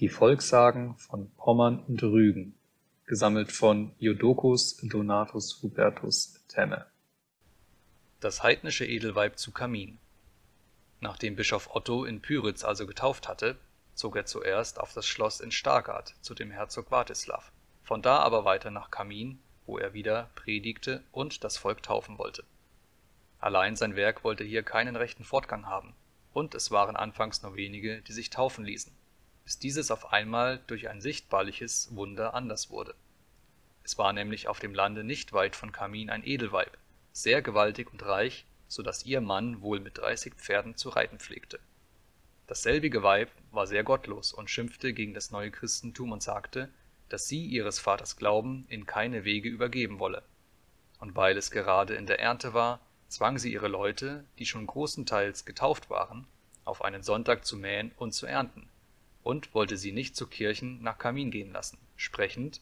Die Volkssagen von Pommern und Rügen gesammelt von Jodocus Donatus Hubertus Temme. Das heidnische Edelweib zu Camin Nachdem Bischof Otto in Pyritz also getauft hatte, zog er zuerst auf das Schloss in Stargard zu dem Herzog Wartislav, von da aber weiter nach Camin, wo er wieder predigte und das Volk taufen wollte. Allein sein Werk wollte hier keinen rechten Fortgang haben, und es waren anfangs nur wenige, die sich taufen ließen bis dieses auf einmal durch ein sichtbarliches Wunder anders wurde. Es war nämlich auf dem Lande nicht weit von Camin ein Edelweib, sehr gewaltig und reich, so dass ihr Mann wohl mit dreißig Pferden zu reiten pflegte. Dasselbige Weib war sehr gottlos und schimpfte gegen das neue Christentum und sagte, dass sie ihres Vaters Glauben in keine Wege übergeben wolle. Und weil es gerade in der Ernte war, zwang sie ihre Leute, die schon großenteils getauft waren, auf einen Sonntag zu mähen und zu ernten, und wollte sie nicht zu Kirchen nach Camin gehen lassen, sprechend: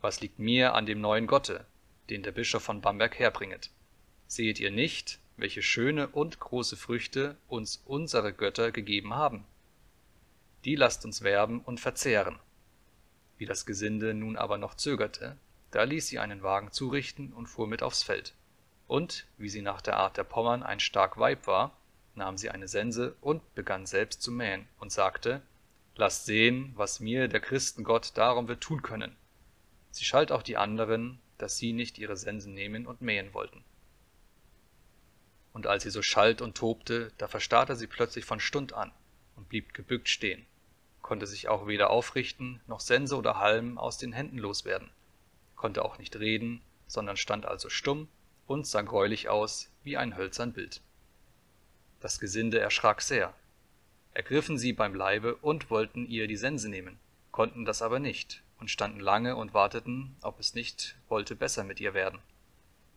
Was liegt mir an dem neuen Gotte, den der Bischof von Bamberg herbringet? Sehet ihr nicht, welche schöne und große Früchte uns unsere Götter gegeben haben? Die lasst uns werben und verzehren. Wie das Gesinde nun aber noch zögerte, da ließ sie einen Wagen zurichten und fuhr mit aufs Feld. Und, wie sie nach der Art der Pommern ein stark Weib war, nahm sie eine Sense und begann selbst zu mähen und sagte Lasst sehen, was mir der Christengott darum wird tun können. Sie schalt auch die anderen, dass sie nicht ihre Sensen nehmen und mähen wollten. Und als sie so schalt und tobte, da verstarrte sie plötzlich von Stund an und blieb gebückt stehen, konnte sich auch weder aufrichten, noch Sense oder Halm aus den Händen loswerden, konnte auch nicht reden, sondern stand also stumm und sah greulich aus wie ein hölzern Bild. Das Gesinde erschrak sehr ergriffen sie beim Leibe und wollten ihr die Sense nehmen, konnten das aber nicht und standen lange und warteten, ob es nicht wollte besser mit ihr werden.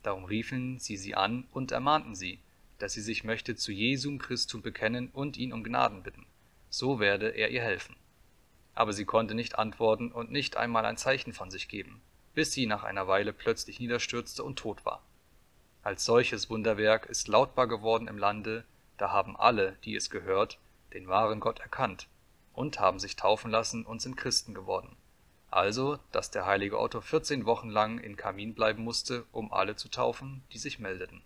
Darum riefen sie sie an und ermahnten sie, dass sie sich möchte zu Jesum Christum bekennen und ihn um Gnaden bitten, so werde er ihr helfen. Aber sie konnte nicht antworten und nicht einmal ein Zeichen von sich geben, bis sie nach einer Weile plötzlich niederstürzte und tot war. Als solches Wunderwerk ist lautbar geworden im Lande, da haben alle, die es gehört, den wahren Gott erkannt und haben sich taufen lassen und sind Christen geworden. Also, dass der heilige Otto 14 Wochen lang in Kamin bleiben musste, um alle zu taufen, die sich meldeten